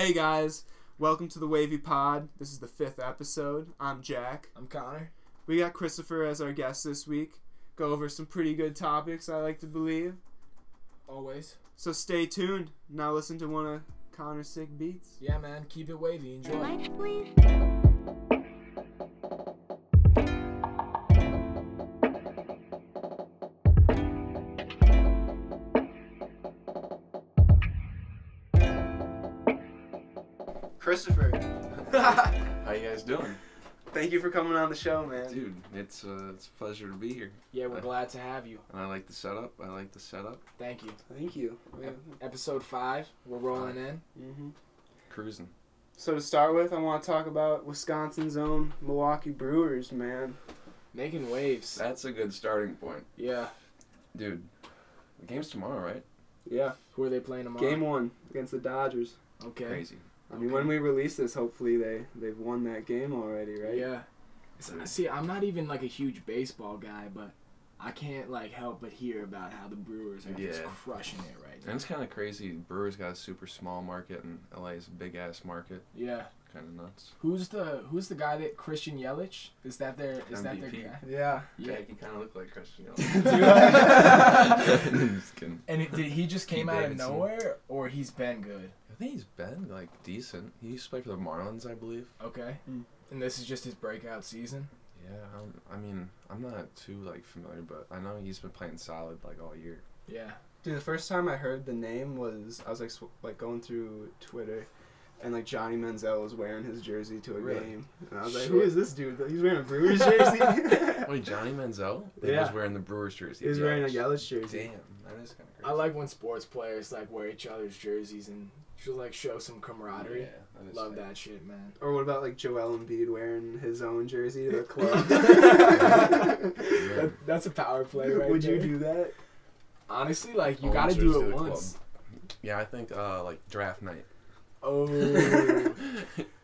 Hey guys, welcome to the Wavy Pod. This is the fifth episode. I'm Jack. I'm Connor. We got Christopher as our guest this week. Go over some pretty good topics, I like to believe. Always. So stay tuned. Now listen to one of Connor's sick beats. Yeah, man. Keep it wavy. Enjoy. Christopher, How you guys doing? thank you for coming on the show, man. Dude, it's uh, it's a pleasure to be here. Yeah, we're glad to have you. And I like the setup. I like the setup. Thank you. Thank you. Ep- Episode five. We're rolling in. Mm-hmm. Cruising. So to start with, I want to talk about Wisconsin's own Milwaukee Brewers, man. Making waves. That's a good starting point. Yeah. Dude, the game's tomorrow, right? Yeah. Who are they playing tomorrow? Game one against the Dodgers. Okay. Crazy. I mean, Okay. when we release this, hopefully they they've won that game already, right? Yeah. It's- See, I'm not even like a huge baseball guy, but I can't like help but hear about how the Brewers are just crushing it right now. And now. it's kind of crazy. Brewers got a super small market, and LA's a big ass market. Yeah. Kind of nuts. Who's the Who's the guy that Christian Yelich? Is that their Is that their guy? Yeah. Yeah. He kind of look like Christian Yelich. Just kidding. And it, did he just came Pete out of nowhere, or he's been good? I think he's been like decent. He used to play for the Marlins, I believe. Okay. Mm. And this is just his breakout season. Yeah, I'm, I mean, I'm not too like familiar, but I know he's been playing solid like all year. Yeah. Dude, the first time I heard the name was I was like sw- like going through Twitter, and like Johnny Manziel was wearing his jersey to a Really? game, and I was like, Shit. "Who is this dude? He's wearing a Brewers jersey." Wait, Johnny Manziel? He Yeah. was wearing the Brewers jersey. he was wearing a Yelich. Yelich jersey. Damn, that is kind of crazy. I like when sports players like wear each other's jerseys and just like show some camaraderie. Yeah, that is Love tight. that shit, man. Or what about like Joel Embiid wearing his own jersey to the club? That- that's a power play, right Would you do that? Honestly, like you Own got to do it the once. Yeah, I think uh like draft night. Oh.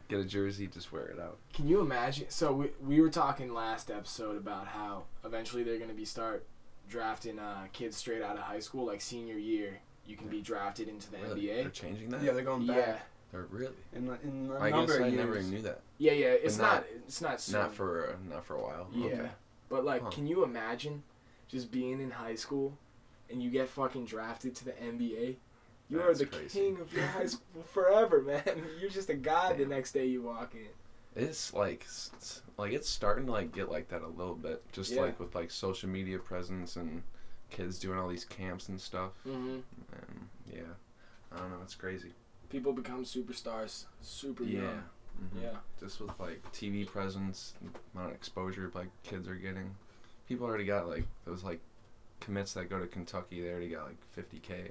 Get a jersey, just wear it out. Can you imagine? So we, we were talking last episode about how eventually they're gonna be start drafting uh, kids straight out of high school, like senior year. You can be drafted into the Really? They're changing that? Yeah, they're going back. Yeah, They're really. in a- in a I number guess of I years. never knew that. yeah, yeah. It's not, not- It's not. Soon. Not for uh, not for a while. Yeah, Okay. but like, Huh. can you imagine just being in high school and you get fucking drafted to the NBA? You are the crazy. king of your high school forever, man. You're just a god the next day you walk in. It's like s- s- like it's starting to like get like that a little bit. Just Yeah. like with like social media presence and kids doing all these camps and stuff. Mm-hmm. And yeah, I don't know. It's crazy. People become superstars super Yeah. young. Mhm. Yeah. Just with like TV presence, amount of exposure like kids are getting. People already got like those like commits that go to Kentucky. They already got like 50k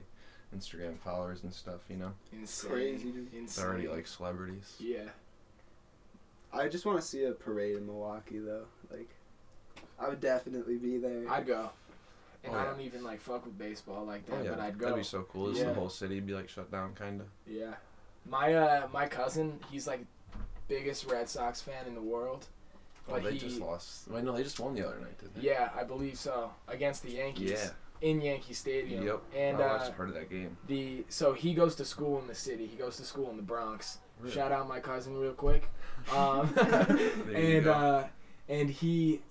Instagram followers and stuff. You know, Insane. Crazy, dude. they're Insane. already like celebrities. Yeah. I just want to see a parade in Milwaukee though. Like, I would definitely be there. I'd go. And Oh, I yeah. don't even like fuck with baseball like that, Oh yeah, but I'd go. that'd be so cool. Just Yeah. the whole city be like shut down, kind of. Yeah. My uh my cousin, he's like biggest Red Sox fan in the world. Oh, But they he- just lost. Wait, no, they just won the other night, didn't they? Yeah, I believe so. Against the Yankees. Yeah. In Yankee Stadium. Yep. And I uh, watched part of that game. the so he goes to school in the city. He goes to school in the Bronx. Really? Shout out my cousin real quick. Um, and uh, and he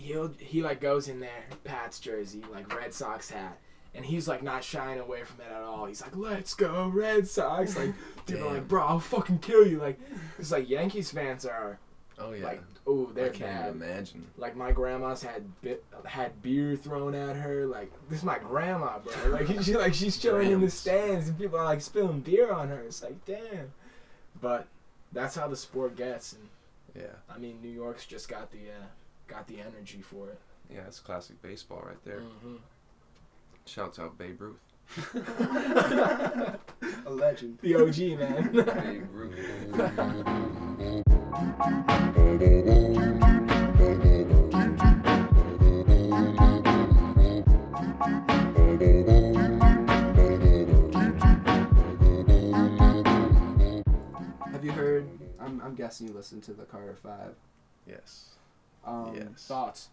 he'll he like goes in there, Pat's jersey, like Red Sox hat. And he's like not shying away from it at all. He's like, "Let's go Red Sox!" Like, people are like, "Bro, I'll fucking kill you!" Like, it's like Yankees fans are Oh yeah. like, "Oh, I they're can't bad." even imagine. Like my grandma's had bit, had beer thrown at her. Like this is my grandma, bro. Like she like she's chilling in the stands and people are like spilling beer on her. It's like damn. But that's how the sport gets, and Yeah. I mean New York's just got the uh, got the energy for it. Yeah, it's classic baseball right there. Mhm. Shouts out Babe Ruth. a legend. The OG man. Babe Ruth. Have you heard? I'm, I'm guessing you listened to the Carter Five. yes. Um, yes. Thoughts?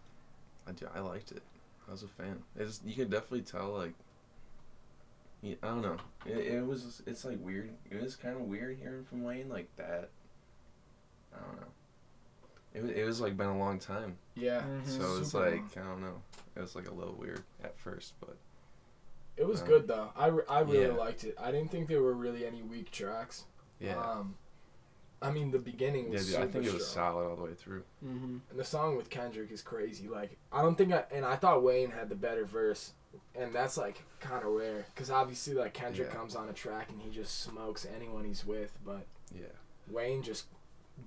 I, do- I liked it. I was a fan. It's, you could definitely tell like I don't know. It, it was. It's like weird. It was kind of weird hearing from Wayne like that. I don't know. It was, it was like been a long time, Yeah. so it's Super like long. I don't know. It was like a little weird at first, but It was Um, good though. I, I really yeah. liked it. I didn't think there were really any weak tracks. yeah, Um, I mean, the beginning yeah. was Dude, I think it was strong. solid all the way through. Mm-hmm. And the song with Kendrick is crazy. Like, I don't think I and I thought Wayne had the better verse, and that's like kind of rare because obviously like Kendrick Yeah. comes on a track and he just smokes anyone he's with, but Yeah, Wayne just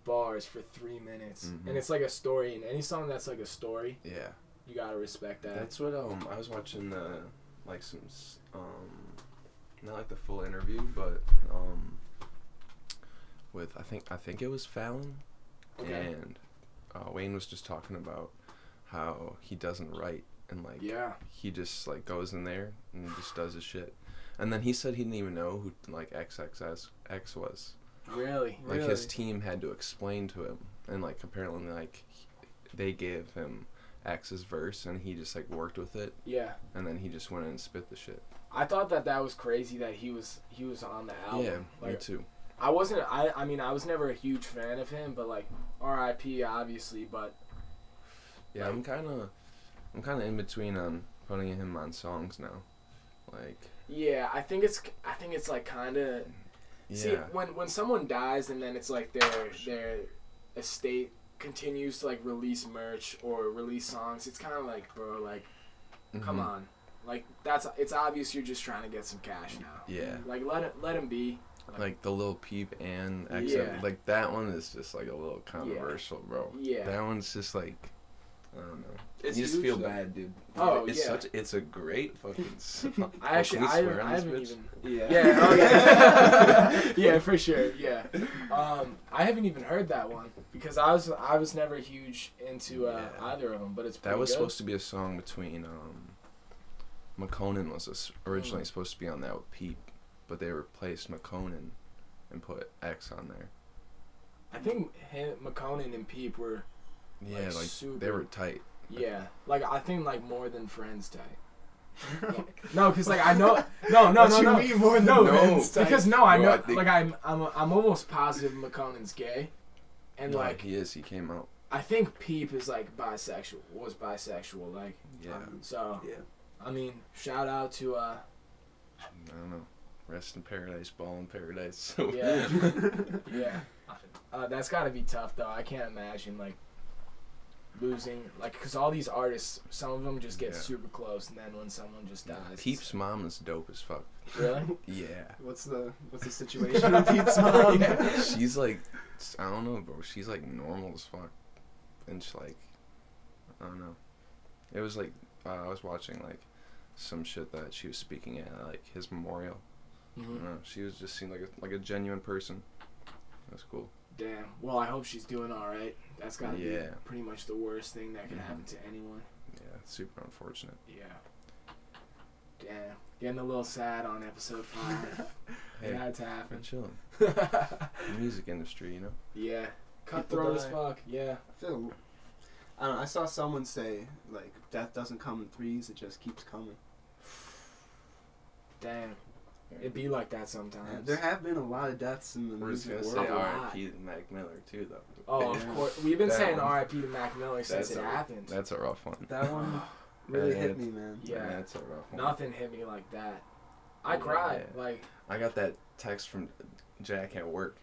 bars for three minutes, Mhm. and it's like a story. And any song that's like a story, yeah. you gotta respect that. That's what um I was watching the like some um not like the full interview, but um with I think I think it was Fallon Okay. and uh, Wayne was just talking about how he doesn't write and like yeah, he just like goes in there and just does his shit. And then he said he didn't even know who like XXS X was. really. Like his team had to explain to him, and like apparently like he- they gave him X's verse, and he just like worked with it, Yeah, and then he just went in and spit the shit. I thought that that was crazy that he was he was on the album. yeah, me too. I wasn't. I I mean, I was never a huge fan of him, but like R.I.P. obviously, but Yeah, I'm kind of, I'm kind of in between on putting him on songs now, like yeah, I think it's I think it's like kind of yeah, see when when someone dies and then it's like their their estate continues to like release merch or release songs. It's kind of like bro, like come Mhm. on, like that's it's obvious you're just trying to get some cash now. Yeah. like let it let him be. Like the Lil Peep and X, Yeah. like that one is just like a little controversial, bro. Yeah. that one's just like. I don't know. It's you just huge, feel though. bad, dude. Oh, it's yeah. such. It's a great fucking. song. I actually Can I, swear on I haven't bitch? even Yeah. Yeah, oh yeah. yeah, for sure. Yeah. Um, I haven't even heard that one because I was I was never huge into uh, Yeah. either of them, but it's That was good. supposed to be a song between um Makonnen was originally Mm. supposed to be on that with Peep, but they replaced Makonnen and put X on there. I think him, Makonnen and Peep were Yeah, Like, like, they were tight. yeah, like I think like more than friends type. No, because like I know no no What no you no mean more than no friends type? because no I Bro, know I think- like I'm I'm I'm almost positive Makonnen's gay, and Yeah, like he is. He came out. I think Peep is like bisexual was bisexual like Yeah, so Yeah. I mean shout out to uh I don't know. Rest in paradise, ball in paradise. So Yeah. Yeah, uh, that's got to be tough though. I can't imagine like losing like because all these artists, some of them just get Yeah. super close, and then when someone just dies, it's- Peep's mom is dope as fuck. really. Yeah, What's the what's the situation with Peep's mom? Yeah. she's like, I don't know, bro. She's like normal as fuck, and she's like, I don't know. It was like uh, I was watching like some shit that she was speaking at like his memorial. I Mhm. know. She was just seemed like a like a genuine person. That's cool. Damn. Well, I hope she's doing all right. That's got to Yeah. be pretty much the worst thing that could Mhm. happen to anyone. Yeah, super unfortunate. Yeah. Damn. Getting a little sad on episode five. Hey, yeah, it's I'm happened. chilling. The music industry, you know. yeah. Cutthroat as fuck. Yeah. I feel. I don't know. I saw someone say like death doesn't come in threes; it just keeps coming. Damn. It be like that Yeah, sometimes. there have been a lot of deaths in the movie. We're just gonna world. say. R.I.P. to Mac Miller too, though. Oh, of course. We've been That saying one- R.I.P. to Mac Miller since it a- happened. That's a rough one. That one really hit me, man. Yeah. that's a rough one. Nothing hit me like that. I Yeah. cried. Like, I got that text from Jack at work.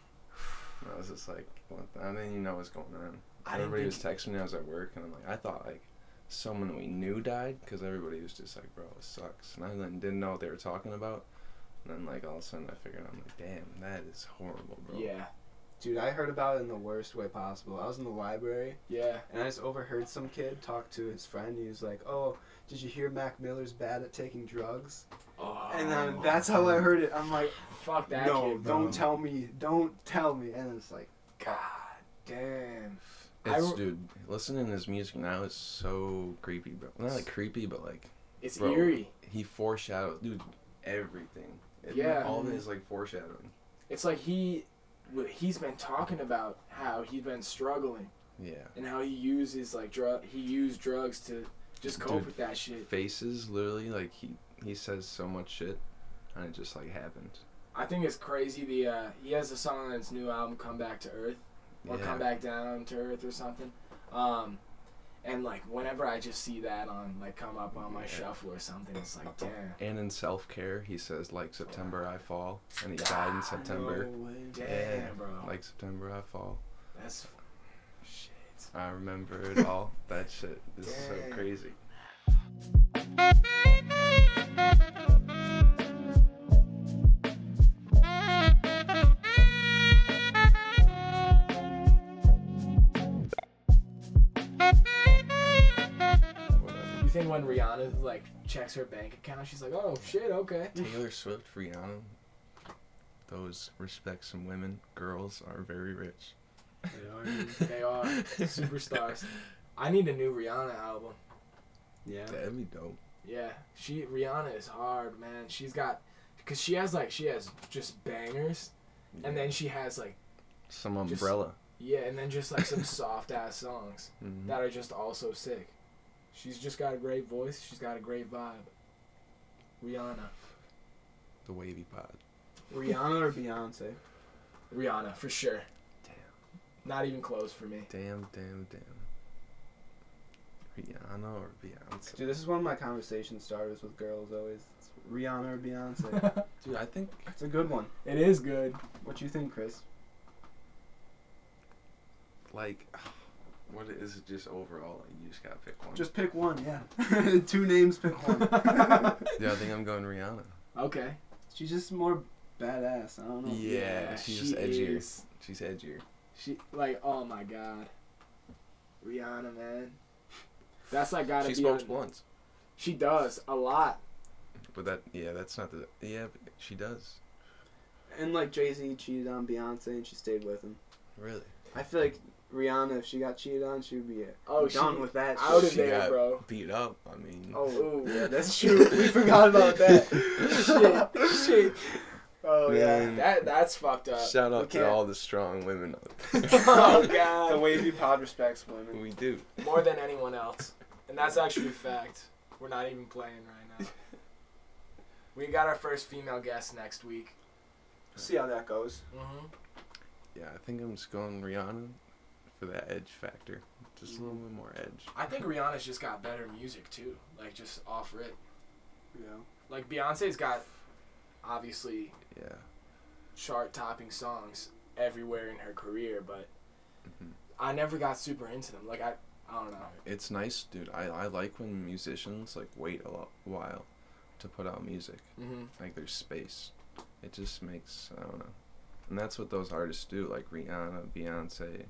And I was just like, what the, I didn't even know what was going on. I everybody was texting me. I was at work, and I'm like, I thought like someone we knew died because everybody was just like, bro, it sucks. And I didn't didn't know what they were talking about. And then like all of a sudden I figured I'm like, damn, that is horrible, bro. yeah, Dude, I heard about it in the worst way possible. I was in the library yeah. and I just overheard some kid talk to his friend. He was like, "Oh, did you hear Mac Miller's bad at taking drugs?" Oh, And then oh. that's how I heard it. I'm like, fuck that "No, kid, bro. don't tell me, don't tell me." And it's like, God damn. It's re- dude, listening to his music now is so creepy, bro. Not like creepy, but like It's Bro. eerie. he foreshadowed, dude, everything. It- Yeah. all of it is like foreshadowing. It's like he, he's been talking about how he's been struggling Yeah. and how he uses like drug. He used drugs to just cope Dude, with that shit. Faces, literally, like he he says so much shit. and it just like happened. I think it's crazy. The uh, he has a song on his new album, "Come Back to Earth," or Yeah. "Come Back Down to Earth" or something. Um, and like whenever I just see that on like come up on my Yeah. shuffle or something, it's like oh, damn, And in self care, he says like September I fall, and he died in September. No damn, Yeah, bro. Like September I fall. that's shit. I remember it all. that shit is so crazy. When Rihanna like checks her bank account, she's like, oh shit, okay. Taylor Swift, Rihanna, those respect some women, girls are very rich. they are superstars. I need a new Rihanna album. Yeah. That'd be dope. Yeah, she Rihanna is hard, man. She's got, cause she has like she has just bangers, and then she has like some just- umbrella. yeah, and then just like some soft ass songs Mhm. that are just also sick. She's just got a great voice. She's got a great vibe. Rihanna, the wavy pod. Rihanna or Beyonce? Rihanna for sure. Damn. Not even close for me. Damn, damn, damn. Rihanna or Beyonce? Dude, this is one of my conversation starters with girls always. It's Rihanna or Beyonce. Dude, I think it's a good one. It is good. What you think, Chris? like, what is it just overall? You just gotta pick one. Just pick one, yeah. Two names, pick oh. one. yeah, I think I'm going Rihanna. Okay. She's just more badass. I don't know. Yeah, she's she just edgier. is. She's edgier. She like oh my god. Rihanna, man. That's like gotta She be. smokes on- blunts, She does a lot. but that yeah, that's not the yeah. But she does And like Jay Z cheated on Beyonce and she stayed with him. really. I feel like Rihanna, if she got cheated on, she would be Oh, done she- with that. out shit. of there, got bro. Beat up. I mean. Oh, Ooh. yeah, that's true. We forgot about that. shit, shit. Oh Man. yeah. That that's fucked up. Shout we out to all the strong women out oh god, The wavy pod respects women. we do. More than anyone else, and that's actually a fact. We're not even playing right now. We got our first female guest next week. See how that goes. Mm-hmm. Yeah, I think I'm just going Rihanna for that edge factor. Just a little bit more edge. I think Rihanna's just got better music too. Like just off rip. Yeah. Like Beyonce's got obviously Yeah. chart topping songs everywhere in her career, but Mhm. I never got super into them. Like I I don't know. It's nice, dude. I, I like when musicians like wait a lo- while to put out music. Mm-hmm. Like there's space. It just makes I don't know. And that's what those artists do, like Rihanna, Beyonce.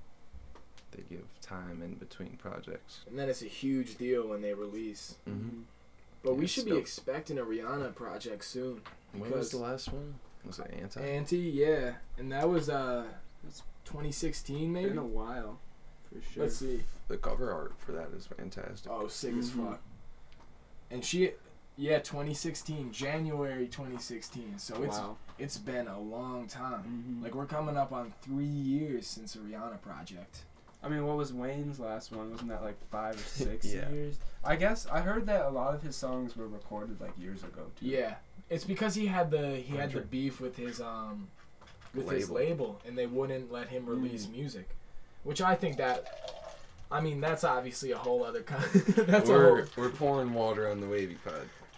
They give time in between projects. And then it's a huge deal when they release. Mm-hmm. But we Yeah, should be still. expecting a Rihanna project soon. When was Because- the last one? Was it Anti? Anti, yeah, and that was uh, It's 2016 maybe. Been a while, for sure. Let's see. the cover art for that is fantastic. Oh, sick as Mhm. fuck. And she, yeah, 2016, January 2016. So it's wow. it's been a long time. Mhm. Like we're coming up on three years since a Rihanna project. I mean, what was Wayne's last one? Wasn't that like five or six Yeah. years? I guess I heard that a lot of his songs were recorded like years ago too. Yeah, it's because he had the he had the beef with his um with his Label. label, and they wouldn't let him release Mm. music, which I think that. I mean, that's obviously a whole other kind. that's a we're whole. we're pouring water on the wavy pod.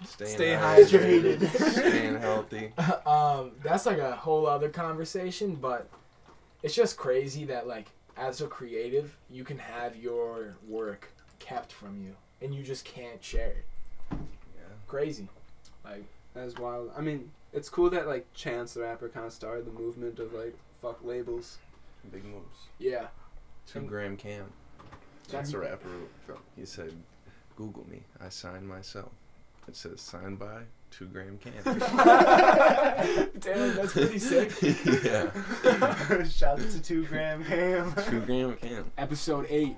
Staying Stay hydrated, hydrated. staying healthy. um, that's like a whole other conversation, but it's just crazy that like as a creative, you can have your work kept from you, and you just can't share it. Yeah. Crazy. Like That's wild. I mean, it's cool that like Chance the Rapper kind of started the movement of like fuck labels. Big moves. yeah, Two And- gram cam. That's- That's a rapper. He said, "Google me. I sign myself." It says signed by two gram cam. damn, that's pretty sick. yeah. Shout out to Two Gram Cam. Two gram cam. Episode eight.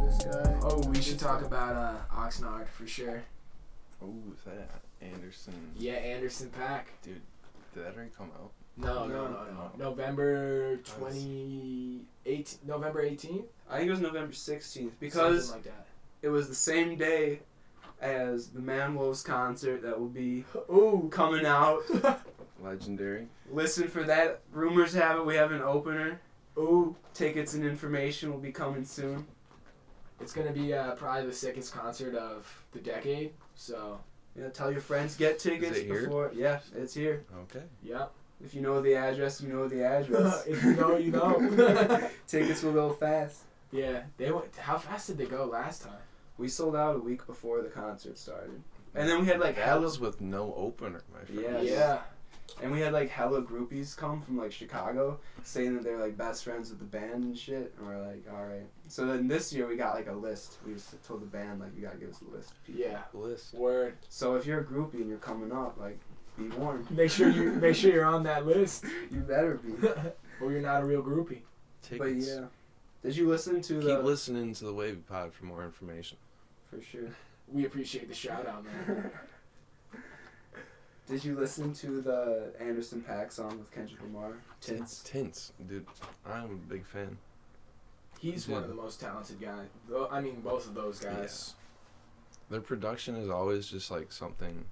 this guy. Oh, we should talk about uh, Oxnard for sure. Oh, is that Anderson? Yeah, Anderson .Paak. Dude, did that already come out? No, no, No. no, no. November twenty eight. November eighteenth. I think it was November 16th because like that. it was the same day as the Manwolves concert that will be Ooh. coming out. Legendary. Listen for that. Rumors have it we have an opener. Ooh. Tickets and information will be coming soon. It's gonna be uh, probably the sickest concert of the decade. So, Yeah, tell your friends get tickets it here? before. Yeah, it's here. Okay. yep. If you know the address, you know the address. if you know, you know. Tickets will go fast. yeah. They went. How fast did they go last time? We sold out a week before the concert started, and then we had like That hella, was with no opener, my friend. Yes. Yeah. and we had like hella groupies come from like Chicago, saying that they're like best friends with the band and shit. And we're like, all right. So then this year we got like a list. We just told the band like, you gotta give us a list. of. Yeah. List. Word. So if you're a groupie and you're coming up, like, be warned. Make sure you make sure you're on that list, You better be. or you're not a real groupie. Tickets. But yeah. Did you listen to Keep the? listening to the Wavy Pod for more information. For sure. We appreciate the shout out, man. Did you listen to the Anderson .Paak song with Kendrick Lamar? Tints. Tints, dude. I'm a big fan. He's one of the most talented guys. Tho- I mean, both of those guys. Their production is always just like something.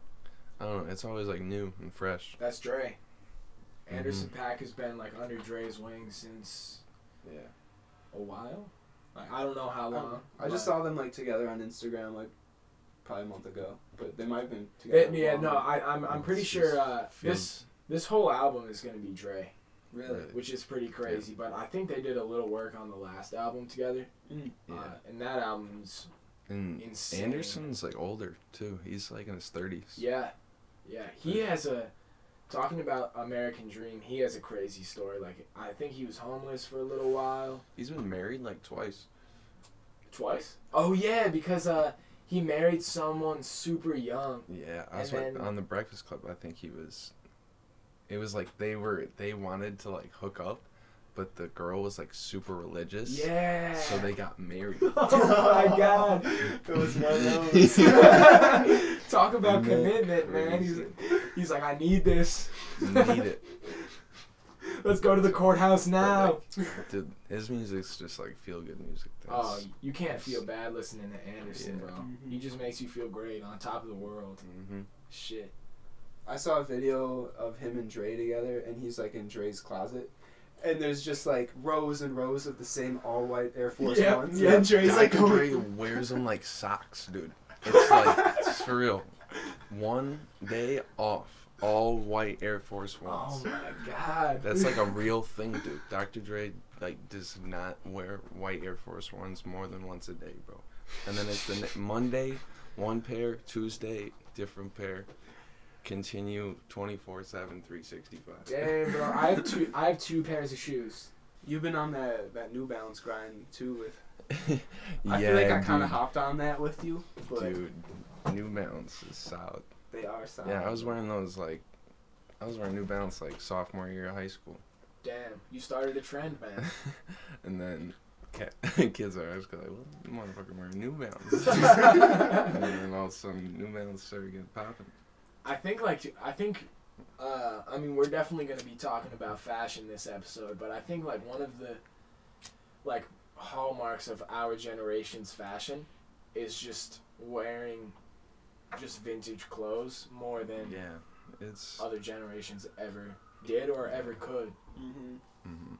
I don't know. It's always like new and fresh. That's Dre. Anderson Mm-hmm. .Paak has been like under Dre's wing since Yeah. a while. Like I don't know how long. I just saw them like together on Instagram like probably a month ago, but they might have been It- together. yeah, no, I, I'm I'm pretty sure uh, this this whole album is gonna be Dre, really. which is pretty crazy. But I think they did a little work on the last album together, Mm. Yeah. uh, and that album's and insane. Anderson's like older too. He's like in his thirties. Yeah, yeah. He has a talking about American Dream. He has a crazy story. Like I think he was homeless for a little while. He's been married like twice. Twice. Oh yeah, because uh he married someone super young. Yeah, I was wa- then- on the Breakfast Club. I think he was. It was like they were they wanted to like hook up, but the girl was like super religious. Yeah. So they got married. oh my god. It was one of those. Talk about Isn't that commitment, man. He's, he's like, I need this. Need it. Let's go to the courthouse now. Dude, his music's just like feel good music. Oh, you can't feel bad listening to Anderson, Yeah. bro. Mhm. He just makes you feel great on top of the world. hmm Shit. I saw a video of him and Dre together, and he's like in Dre's closet. And there's just like rows and rows of the same all white Air Force Yep, Ones. Yeah, And Dre's like Dr. Dre wears them like socks, dude. It's like it's for real. One day off, all white Air Force Ones. Oh my god. That's like a real thing, dude. Dr. Dre like does not wear white Air Force Ones more than once a day, bro. And then it's the ne- Monday, one pair. Tuesday, different pair. Continue 24/7, 365. Damn, bro. I have two. I have two pairs of shoes. You've been on that that New Balance grind too. With I feel like I kind of hopped on that with you, but Dude, New Balance is solid. they are solid. Yeah, I was wearing those like, I was wearing New Balance like sophomore year of high school, Damn, you started a trend, man. and then ca- kids are always like, "Well, you motherfucker wearing New Balance," and then all of a sudden New Balance started getting popping. I think like I think uh, I mean we're definitely going to be talking about fashion this episode, but I think like one of the like hallmarks of our generation's fashion is just wearing just vintage clothes more than Yeah, it's other generations ever did or ever could. hmm hmm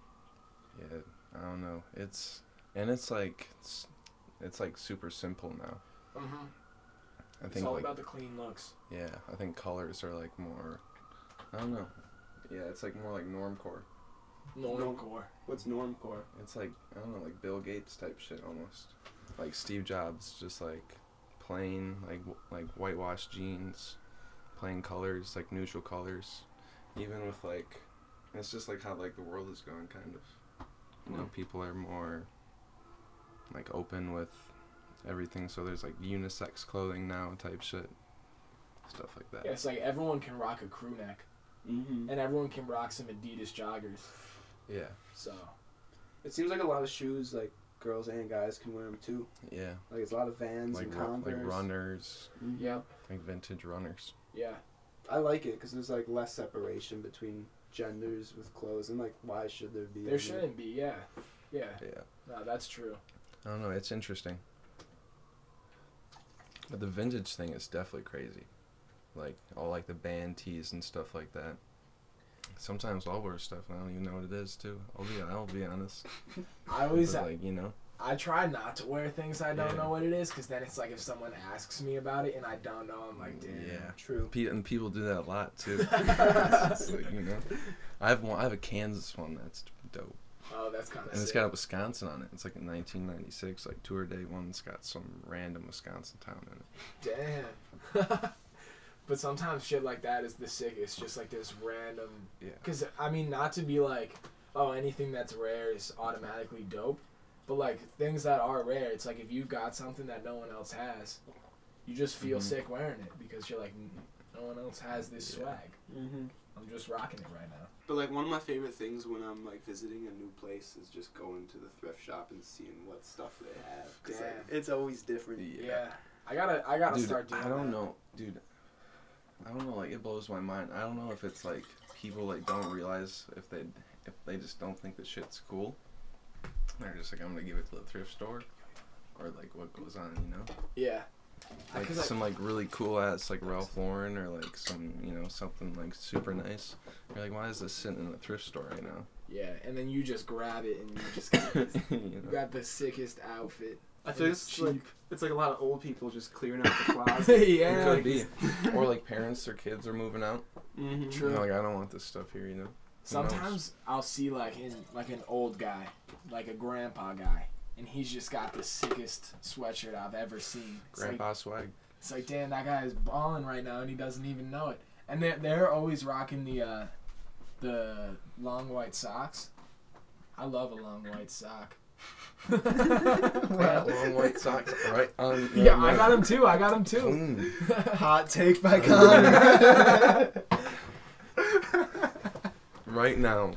yeah. I don't know. It's and it's like it's, it's like super simple now. Mm-hmm. I It's think all like about the clean looks. yeah, I think colors are like more. I don't know. Yeah, it's like more like normcore. Normcore. What's normcore? It's like I don't know, like Bill Gates type shit almost. Like Steve Jobs, just like plain like w- like whitewashed jeans, plain colors, like neutral colors. Even with like, it's just like how like the world is going, kind of. You know, Mm. people are more like open with everything. So there's like unisex clothing now, type shit, stuff like that. Yeah, it's like everyone can rock a crew neck, Mm-hmm. and everyone can rock some Adidas joggers. Yeah, So It seems like a lot of shoes, like girls and guys, can wear them too. yeah. Like it's a lot of Vans Like and Converse. like runners, Mhm. yep, like vintage runners. yeah. I like it because there's like less separation between genders with clothes and like why should there be? There shouldn't be. Yeah, yeah. Yeah. No, that's true. I don't know. It's interesting. But the vintage thing is definitely crazy. Like all like the band tees and stuff like that. Sometimes I'll wear stuff and I don't even know what it is too. I'll be I'll be honest. I always But, uh, like you know. I try not to wear things I don't Yeah. know what it is, because then it's like if someone asks me about it and I don't know, I'm like, damn. Yeah. True. Pe- and people do that a lot too. Like, you know. I have one. I have a Kansas one that's dope, Oh, that's kind of. and it's got a Wisconsin on it. It's like a 1996 like tour day one. It's got some random Wisconsin town in it. Damn. But sometimes shit like that is the sickest. Just like this random. Yeah. Because I mean, not to be like, oh, anything that's rare is automatically dope, but like things that are rare, it's like if you've got something that no one else has, you just feel Mhm. sick wearing it because you're like, no one else has this Yeah. swag. Mm-hmm. I'm just rocking it right now. But like one of my favorite things when I'm like visiting a new place is just going to the thrift shop and seeing what stuff they have. 'Cause, like, it's always different. Yeah. I gotta, I gotta dude, start doing I don't that. know, dude. I don't know. Like it blows my mind. I don't know if it's like people like don't realize if they if they just don't think the shit's cool. They're just like I'm gonna give it to the thrift store, or like what goes on, you know. Yeah. Like some like really cool ass like Ralph Lauren or like some you know something like super nice. You're like, why is this sitting in the thrift store right now? Yeah, and then you just grab it and you just got you know? got the sickest outfit. I feel It's it's like it's like a lot of old people just clearing out the closet. yeah. It could be, or like parents or kids are moving out. mm-hmm. True. You're like, I don't want this stuff here, you know. Sometimes I'll see like in like an old guy, like a grandpa guy, and he's just got the sickest sweatshirt I've ever seen. It's like, Grandpa swag. it's like damn, that guy is balling right now and he doesn't even know it. And they're they're always rocking the uh, the long white socks. I love a long white sock. Got long white socks right um, on. yeah, I got him too. I got him too. Clean. Hot take by Connor. right now.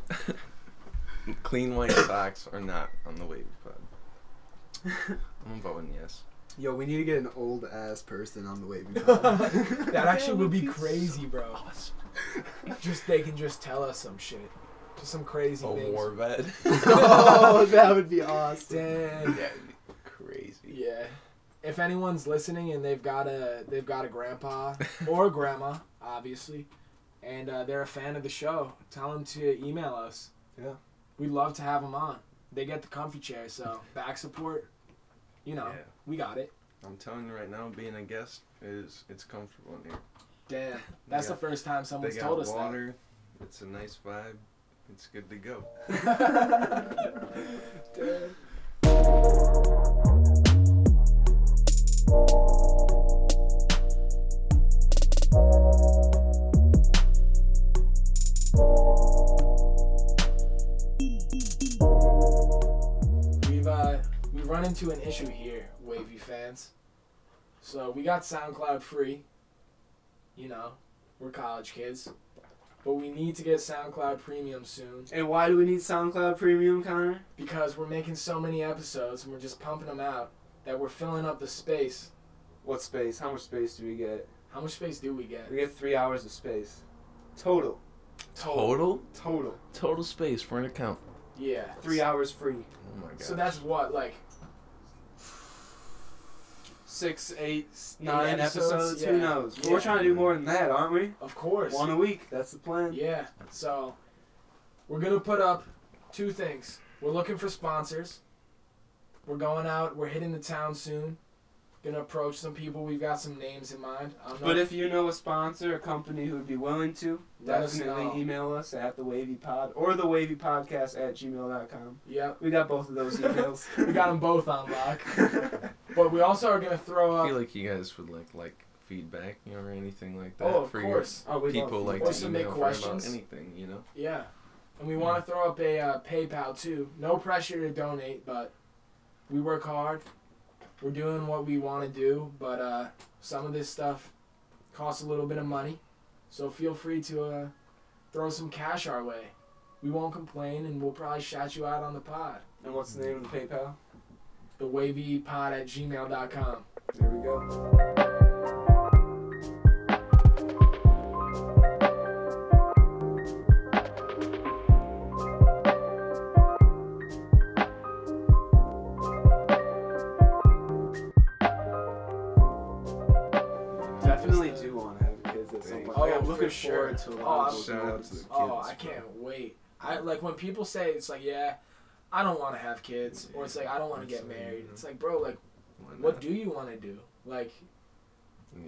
Clean white socks are not on the wavy pod. I'm voting yes. Yo, we need to get an old ass person on the wavy pod. that actually would be crazy, bro. Just they can just tell us some shit, just some crazy A things. war vet. oh, that would be awesome. Damn. yeah, it'd be crazy. Yeah. If anyone's listening and they've got a they've got a grandpa or a grandma, obviously, and uh, they're a fan of the show, tell them to email us. Yeah. We'd love to have them on. They get the comfy chair, so back support. You know, Yeah. we got it. I'm telling you right now, being a guest is it's comfortable in here. Damn, that's They the first time someone's got told us water. It's a nice vibe. It's good to go. We've uh, we run into an issue here, Wavy fans. So we got SoundCloud free. You know, we're college kids, but we need to get SoundCloud Premium soon And why do we need SoundCloud Premium, Connor? because we're making so many episodes and we're just pumping them out that we're filling up the space. What space? How much space do we get? How much space do we get? We get three hours of space. Total. Total Total. total space for an account. Yeah. Three hours free. Oh my god. So that's what like Six, eight, nine episodes? episodes. Yeah. Who knows? Yeah. we're trying to do more than that, aren't we? of course. One a week. That's the plan. Yeah. So we're gonna put up two things. We're looking for sponsors. We're going out. We're hitting the town soon. Gonna approach some people. We've got some names in mind. I don't know. But if you know a sponsor, a company who would be willing to, Let us definitely know. email us at the Wavy Pod or the Wavy Podcast at gmail.com. Yep. We got both of those emails. We got them both on lock. But we also are gonna throw I feel like you guys would like like feedback, you know, or anything like that Oh, of for course. oh, we your people like to some big email for about anything, you know. Yeah. And we want to throw up a uh, PayPal too. No pressure to donate, but we work hard. We're doing what we want to do, but uh, some of this stuff costs a little bit of money. So feel free to uh, throw some cash our way. We won't complain, and we'll probably shout you out on the pod. And what's the name of the PayPal? the at gmail.com. There we go. looking forward to a lot oh, of shout out to the kids. Oh, I can't wait. I like when people say it's like, yeah, I don't want to have kids, or it's like I don't want to get married. It's like, bro, like, what do you want to do? Like,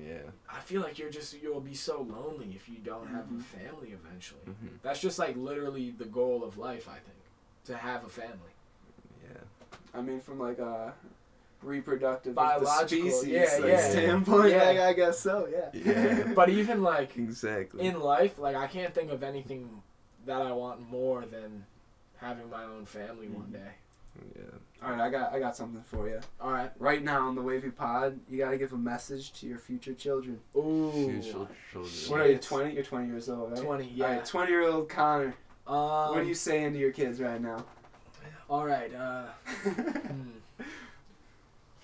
Yeah. I feel like you're just you'll be so lonely if you don't have Mhm. a family eventually. hmm That's just like literally the goal of life, I think, to have a family. Yeah. I mean, from like a reproductive Biological, the species yeah, like, yeah. standpoint, Yeah. I, I guess so. Yeah. Yeah. But even like exactly. in life, like I can't think of anything that I want more than having my own family one Mhm. day. yeah. All right, I got I got something for you. All right. Right now on the Wavy Pod, you got to give a message to your future children. Ooh. Future children. What are you, 20? You're 20 years old, right? Twenty. Yeah. right, 20 year old Connor. Um, what are you saying to your kids right now? All right. Uh, hmm.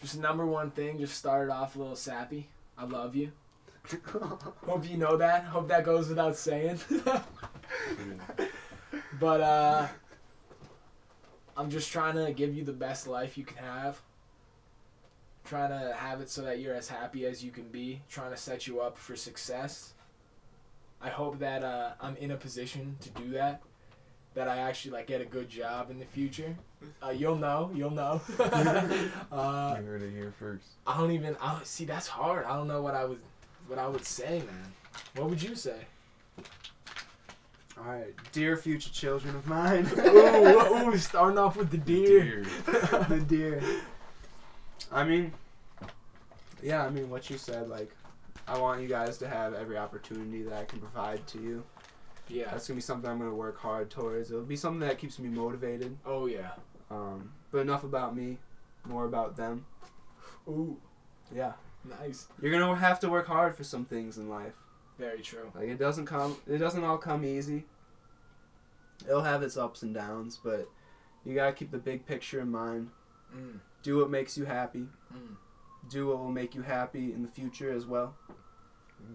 Just number one thing. Just started off a little sappy. I love you. Hope you know that. Hope that goes without saying. but uh, I'm just trying to give you the best life you can have. Trying to have it so that you're as happy as you can be. Trying to set you up for success. I hope that uh, I'm in a position to do that. That I actually like get a good job in the future. Uh, you'll know. You'll know. uh, you heard it here first. I don't even. I don't, see. That's hard. I don't know what I would, what I would say, man. What would you say? All right, dear future children of mine. ooh, ooh, starting off with the deer. the deer. I mean, yeah, I mean what you said. Like, I want you guys to have every opportunity that I can provide to you. Yeah. That's gonna be something I'm gonna work hard towards. It'll be something that keeps me motivated. Oh yeah. Um, but enough about me, more about them. Ooh, Yeah, nice. you're gonna have to work hard for some things in life. Very true. Like it doesn't come, it doesn't all come easy. It'll have its ups and downs, but you gotta keep the big picture in mind. Mm, Do what makes you happy. mm. Do what will make you happy in the future as well.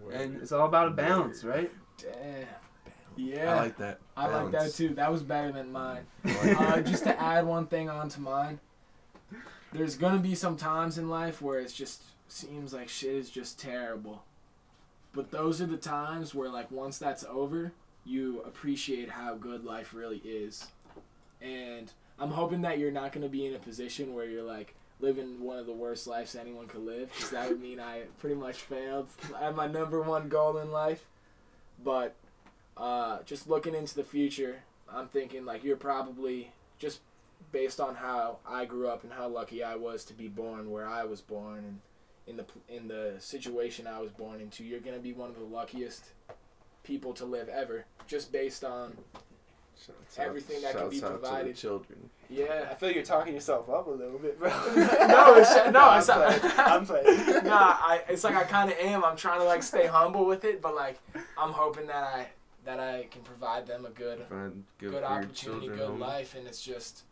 Word. And it's all about a balance, right? Damn. I Yeah. like that. I like that too. That was better than mine. Uh, just to add one thing onto mine, there's gonna be some times in life where it's just seems like shit is just terrible. But those are the times where like once that's over, you appreciate how good life really is. And I'm hoping that you're not gonna be in a position where you're like living one of the worst lives anyone could live, because that would mean I pretty much failed at my number one goal in life. But uh, just looking into the future, I'm thinking like you're probably just based on how I grew up and how lucky I was to be born where I was born and in the in the situation I was born into, you're gonna be one of the luckiest people to live ever, just based on Shouts out- everything that can be out to the provided. children. yeah. I feel like you're talking yourself up a little bit, bro. no, it's, no, I'm it's not. playing. I'm playing. nah, I, it's like I kind of am. I'm trying to like stay humble with it, but like I'm hoping that I that I can provide them a good good, good opportunity, good homie. life, and it's just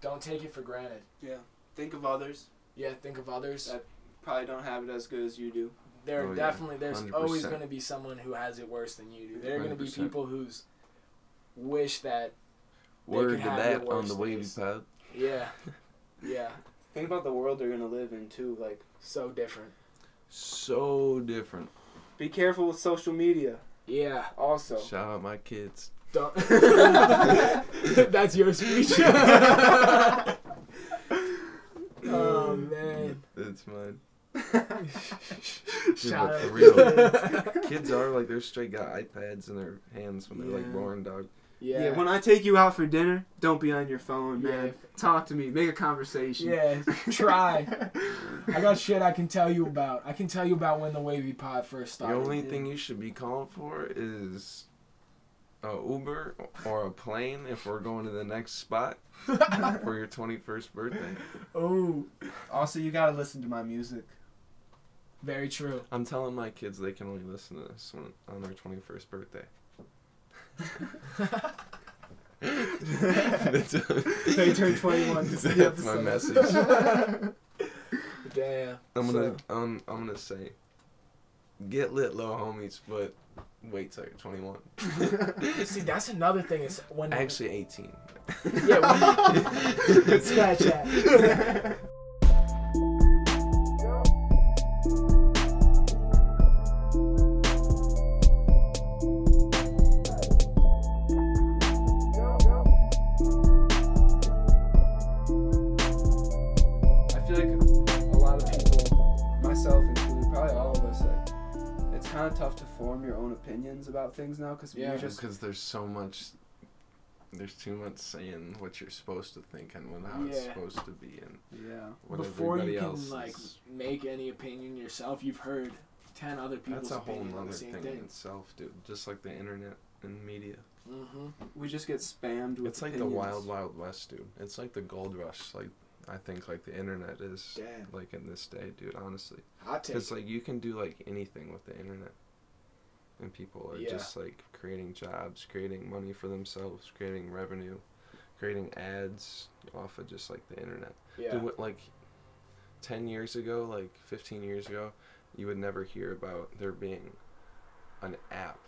don't take it for granted. Yeah. Think of others. Yeah, think of others. That- Probably don't have it as good as you do. there Oh, yeah. definitely there's always 100%. going to be someone who has it worse than you do. There are going to be people who's wish that They Word could to have that your on the worst wavy days. pod. yeah, yeah, Think about the world they're gonna live in too. Like, so different. So different. be careful with social media. Yeah, Also, Shout out my kids. don't. That's your speech. oh man. It's mine. Shout but out for real. kids. Kids are like they're straight got iPads in their hands when they're like born, dog. yeah. Yeah. when I take you out for dinner, don't be on your phone, man. Yeah. Talk to me. Make a conversation. Yeah, try. I got shit I can tell you about. I can tell you about when the wavy pod first started. The only yeah. thing you should be calling for is a Uber or a plane if we're going to the next spot for your 21st birthday. oh, Also, you gotta listen to my music. very true. I'm telling my kids they can only listen to this on their 21st birthday. They turn 21 to see the That's my message. Damn. I'm gonna So- um, I'm gonna say, get lit, low homies, but wait till you're 21. See, that's another thing is when Actually, 18. yeah, when, scratch that. Kind of tough to form your own opinions about things now because Yeah. just because there's so much there's too much saying what you're supposed to think and what how it's supposed to be and yeah. what Before everybody you can else like make any opinion yourself, you've heard ten other people's that's a whole opinion on nother the same thing, thing. in itself dude just like the internet and media Mm-hmm. We just get spammed with it's like opinions. the wild wild west dude it's like the gold rush like i think like the internet is Damn. like in this day dude honestly because like you can do like anything with the internet and people are Yeah. just like creating jobs creating money for themselves creating revenue creating ads off of just like the internet Yeah. Dude, what, like 10 years ago like 15 years ago you would never hear about there being an app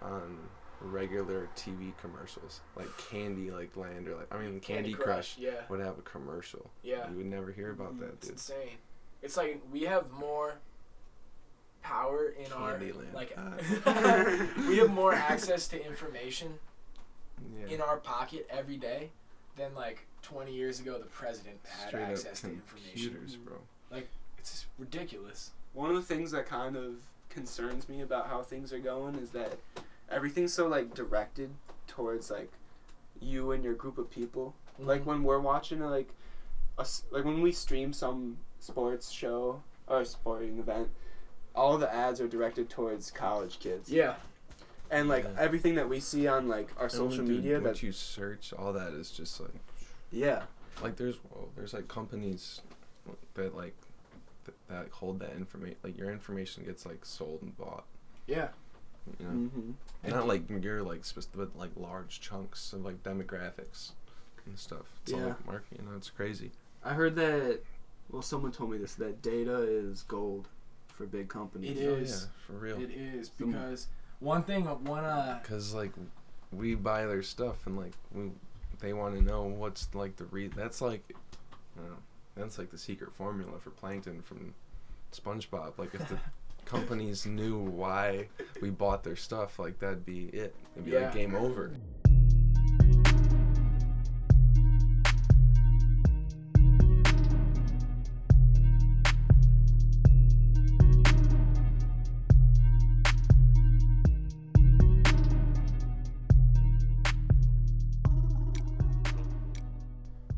on regular tv commercials like candy like land or like i mean candy, crush, Yeah. would have a commercial Yeah. you would never hear about that It's dude insane. It's like we have more power in our Candyland. like Ah. we have more access to information yeah in our pocket every day than like 20 years ago the president had straight access to information. computers bro It's just ridiculous. One of the things that kind of concerns me about how things are going is that everything's so like directed towards like you and your group of people. Like Mm-hmm. when we're watching like a s like when we stream some sports show or sporting event, all the ads are directed towards college kids. yeah, And like Yeah. everything that we see on like our And social dude, media what that you search all that is just like yeah. like there's well, there's like companies that like th- that hold that information like your information gets like sold and bought yeah, you know Mm-hmm. Not like you're like spec- but like large chunks of like demographics and stuff it's all Yeah. like marketing you know it's crazy I heard that well someone told me this that data is gold for big companies. It Oh, yeah, for real it is Some- because one thing, one uh, because like we buy their stuff and like we they want to know what's like the re that's like you know, that's like the secret formula for plankton from spongebob like if the companies knew why we bought their stuff like that'd be it it'd be Yeah. like game over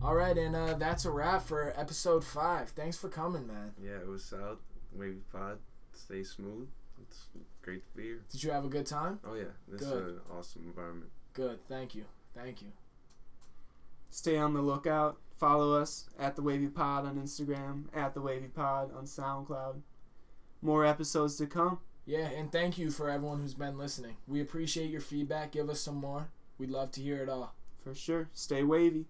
all right, and uh, that's a wrap for episode five. Thanks for coming, man. yeah it was out wavy pod stay smooth it's great to be here Did you have a good time? oh yeah this Good. is an awesome environment Good. Thank you. Thank you. Stay on the lookout. Follow us at the Wavy Pod on Instagram, at the Wavy Pod on SoundCloud. More episodes to come. Yeah, and thank you for everyone who's been listening. We appreciate your feedback. Give us some more. We'd love to hear it all. For sure. Stay wavy.